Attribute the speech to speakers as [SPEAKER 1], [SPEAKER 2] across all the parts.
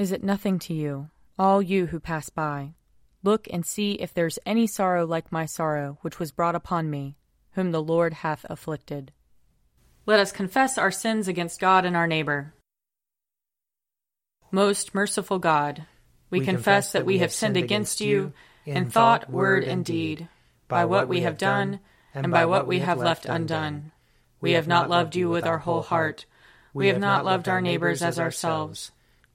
[SPEAKER 1] Is it nothing to you, all you who pass by? Look and see if there's any sorrow like my sorrow, which was brought upon me, whom the Lord hath afflicted. Let us confess our sins against God and our neighbor. Most merciful God, we, we confess that we have sinned against you in thought, word, and deed, by what we have done, and by what we have left undone. We have not loved you with our whole heart. We have not loved our neighbors as ourselves.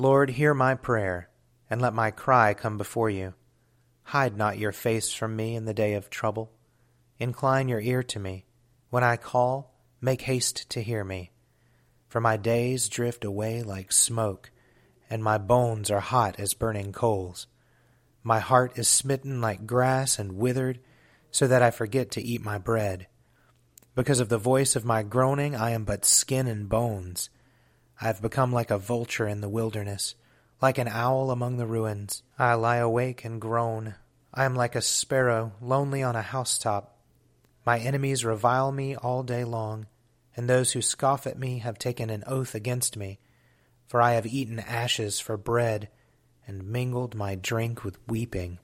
[SPEAKER 2] Lord, hear my prayer, and let my cry come before you. Hide not your face from me in the day of trouble. Incline your ear to me. When I call, make haste to hear me. For my days drift away like smoke, and my bones are hot as burning coals. My heart is smitten like grass and withered, so that I forget to eat my bread. Because of the voice of my groaning, I am but skin and bones. I have become like a vulture in the wilderness, like an owl among the ruins. I lie awake and groan. I am like a sparrow lonely on a housetop. My enemies revile me all day long, and those who scoff at me have taken an oath against me. For I have eaten ashes for bread, and mingled my drink with weeping.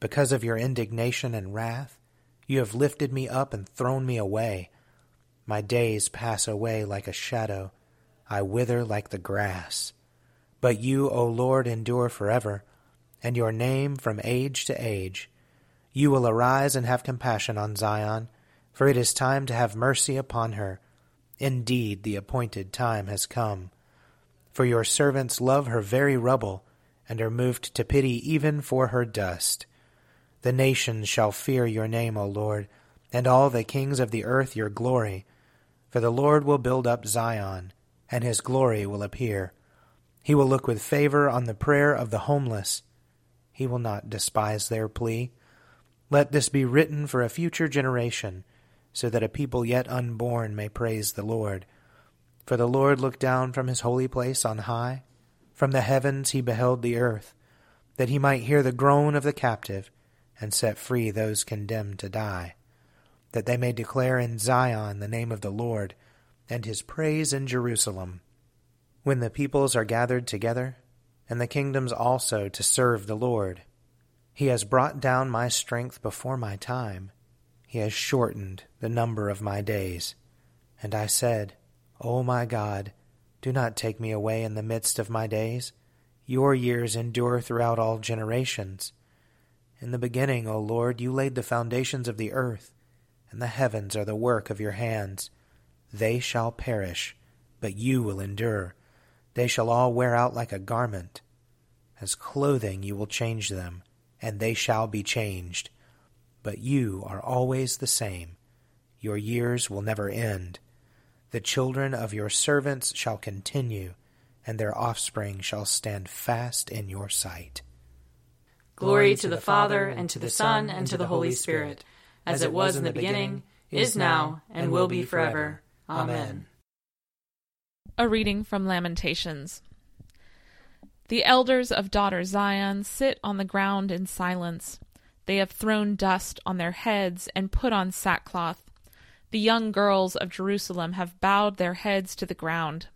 [SPEAKER 2] Because of your indignation and wrath, you have lifted me up and thrown me away. My days pass away like a shadow I wither like the grass. But you, O Lord, endure forever, and your name from age to age. You will arise and have compassion on Zion, for it is time to have mercy upon her. Indeed, the appointed time has come. For your servants love her very rubble, and are moved to pity even for her dust. The nations shall fear your name, O Lord, and all the kings of the earth your glory. For the Lord will build up Zion and his glory will appear. He will look with favor on the prayer of the homeless. He will not despise their plea. Let this be written for a future generation, so that a people yet unborn may praise the Lord. For the Lord looked down from his holy place on high. From the heavens he beheld the earth, that he might hear the groan of the captive, and set free those condemned to die, that they may declare in Zion the name of the Lord and his praise in Jerusalem. When the peoples are gathered together, and the kingdoms also to serve the Lord, he has brought down my strength before my time. He has shortened the number of my days. And I said, O my God, do not take me away in the midst of my days. Your years endure throughout all generations. In the beginning, O Lord, you laid the foundations of the earth, and the heavens are the work of your hands. They shall perish, but you will endure. They shall all wear out like a garment. As clothing you will change them, and they shall be changed. But you are always the same. Your years will never end. The children of your servants shall continue, and their offspring shall stand fast in your sight.
[SPEAKER 1] Glory to the Father, and to the Son, and to the Holy Spirit, as it was in the beginning, is now, and will be forever. Amen.
[SPEAKER 3] A reading from Lamentations. The elders of daughter Zion sit on the ground in silence. They have thrown dust on their heads and put on sackcloth. The young girls of Jerusalem have bowed their heads to the ground.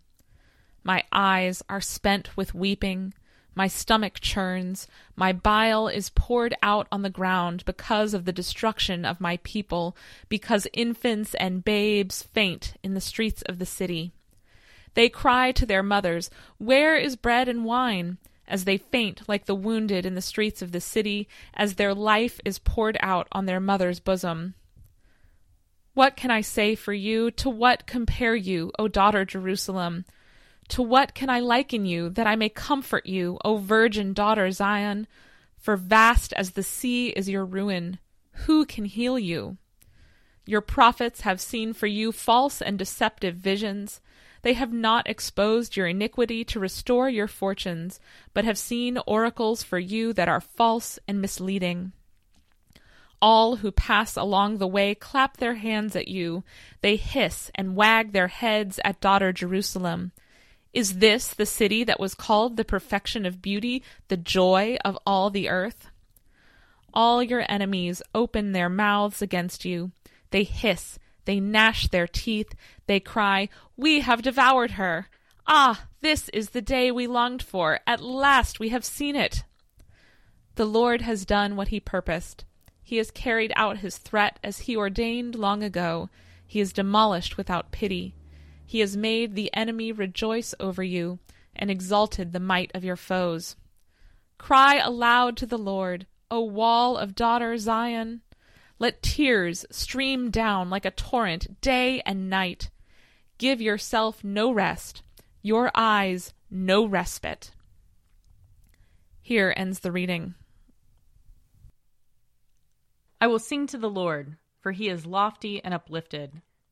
[SPEAKER 3] My eyes are spent with weeping. My stomach churns. My bile is poured out on the ground because of the destruction of my people, because infants and babes faint in the streets of the city. They cry to their mothers, Where is bread and wine? as they faint like the wounded in the streets of the city, as their life is poured out on their mother's bosom. What can I say for you? To what compare you, O daughter Jerusalem? To what can I liken you, that I may comfort you, O virgin daughter Zion? For vast as the sea is your ruin. Who can heal you? Your prophets have seen for you false and deceptive visions. They have not exposed your iniquity to restore your fortunes, but have seen oracles for you that are false and misleading. All who pass along the way clap their hands at you. They hiss and wag their heads at daughter Jerusalem. Is this the city that was called the perfection of beauty, the joy of all the earth? All your enemies open their mouths against you. They hiss they gnash their teeth. They cry, We have devoured her. Ah, this is the day we longed for. At last we have seen it. The Lord has done what he purposed. He has carried out his threat as he ordained long ago. He has demolished without pity. He has made the enemy rejoice over you and exalted the might of your foes. Cry aloud to the Lord, O wall of daughter Zion. Let tears stream down like a torrent day and night. Give yourself no rest, your eyes no respite. Here ends the reading.
[SPEAKER 2] I will sing to the Lord, for he is lofty and uplifted.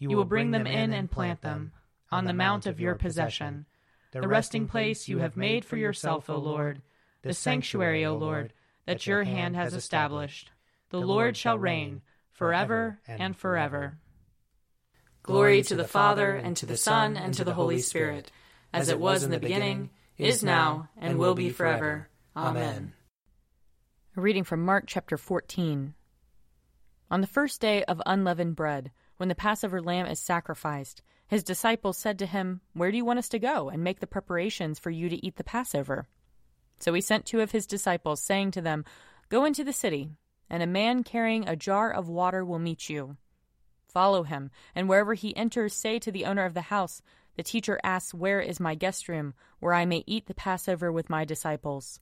[SPEAKER 2] You will bring them in and plant them on the mount of your possession, the resting place you have made for yourself, O Lord, the sanctuary, O Lord, that your hand has established. The Lord shall reign forever and forever. Glory to the Father, and to the Son, and to the Holy Spirit, as it was in the beginning, is now, and will be forever. Amen.
[SPEAKER 1] A reading from Mark chapter 14. On the first day of unleavened bread, when the Passover lamb is sacrificed, his disciples said to him, Where do you want us to go and make the preparations for you to eat the Passover? So he sent two of his disciples, saying to them, Go into the city and a man carrying a jar of water will meet you. Follow him, and wherever he enters, say to the owner of the house, The teacher asks, Where is my guest room, where I may eat the Passover with my disciples?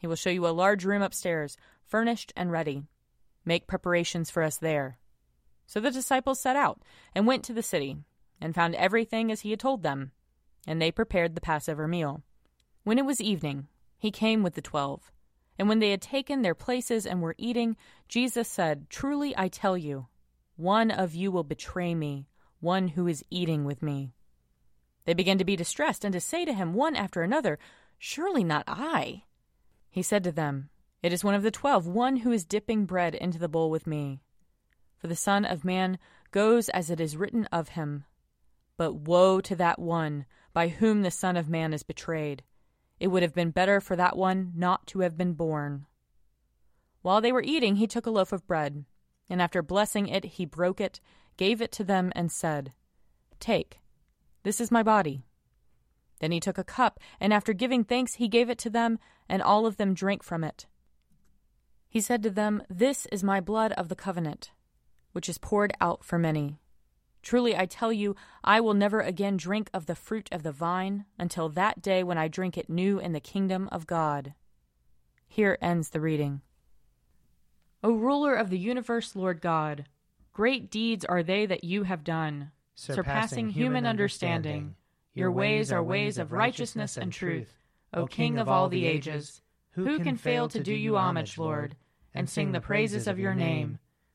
[SPEAKER 1] He will show you a large room upstairs, furnished and ready. Make preparations for us there. So the disciples set out and went to the city, and found everything as he had told them, and they prepared the Passover meal. When it was evening, he came with the twelve. And when they had taken their places and were eating, Jesus said, Truly I tell you, one of you will betray me, one who is eating with me. They began to be distressed and to say to him one after another, Surely not I. He said to them, It is one of the twelve, one who is dipping bread into the bowl with me. For the Son of Man goes as it is written of him. But woe to that one by whom the Son of Man is betrayed. It would have been better for that one not to have been born. While they were eating, he took a loaf of bread, and after blessing it, he broke it, gave it to them, and said, Take, this is my body. Then he took a cup, and after giving thanks, he gave it to them, and all of them drank from it. He said to them, This is my blood of the covenant, which is poured out for many. Truly I tell you, I will never again drink of the fruit of the vine until that day when I drink it new in the kingdom of God. Here ends the reading. O ruler of the universe, Lord God, great deeds are they that you have done, surpassing human understanding. Your ways are ways of righteousness and truth, O King of all the ages. Who can fail to do you homage, Lord, and sing the praises of your name?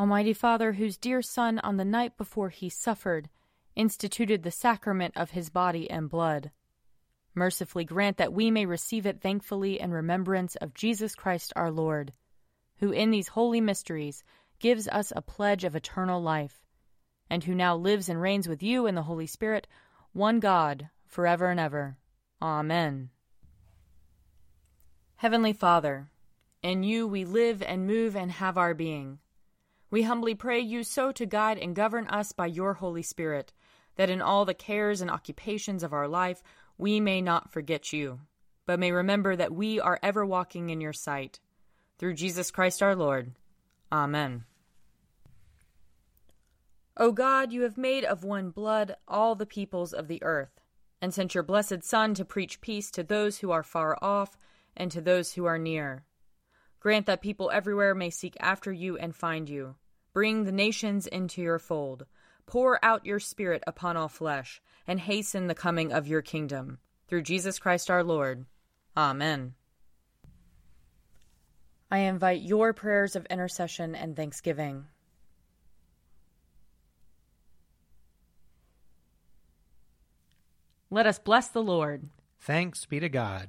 [SPEAKER 1] Almighty Father, whose dear Son, on the night before he suffered, instituted the sacrament of his body and blood, mercifully grant that we may receive it thankfully in remembrance of Jesus Christ our Lord, who in these holy mysteries gives us a pledge of eternal life, and who now lives and reigns with you in the Holy Spirit, one God, forever and ever. Amen. Heavenly Father, in you we live and move and have our being. We humbly pray you so to guide and govern us by your Holy Spirit, that in all the cares and occupations of our life we may not forget you, but may remember that we are ever walking in your sight. Through Jesus Christ our Lord. Amen. O God, you have made of one blood all the peoples of the earth, and sent your blessed Son to preach peace to those who are far off and to those who are near. Grant that people everywhere may seek after you and find you. Bring the nations into your fold. Pour out your Spirit upon all flesh, and hasten the coming of your kingdom. Through Jesus Christ our Lord. Amen. I invite your prayers of intercession and thanksgiving. Let us bless the Lord.
[SPEAKER 2] Thanks be to God.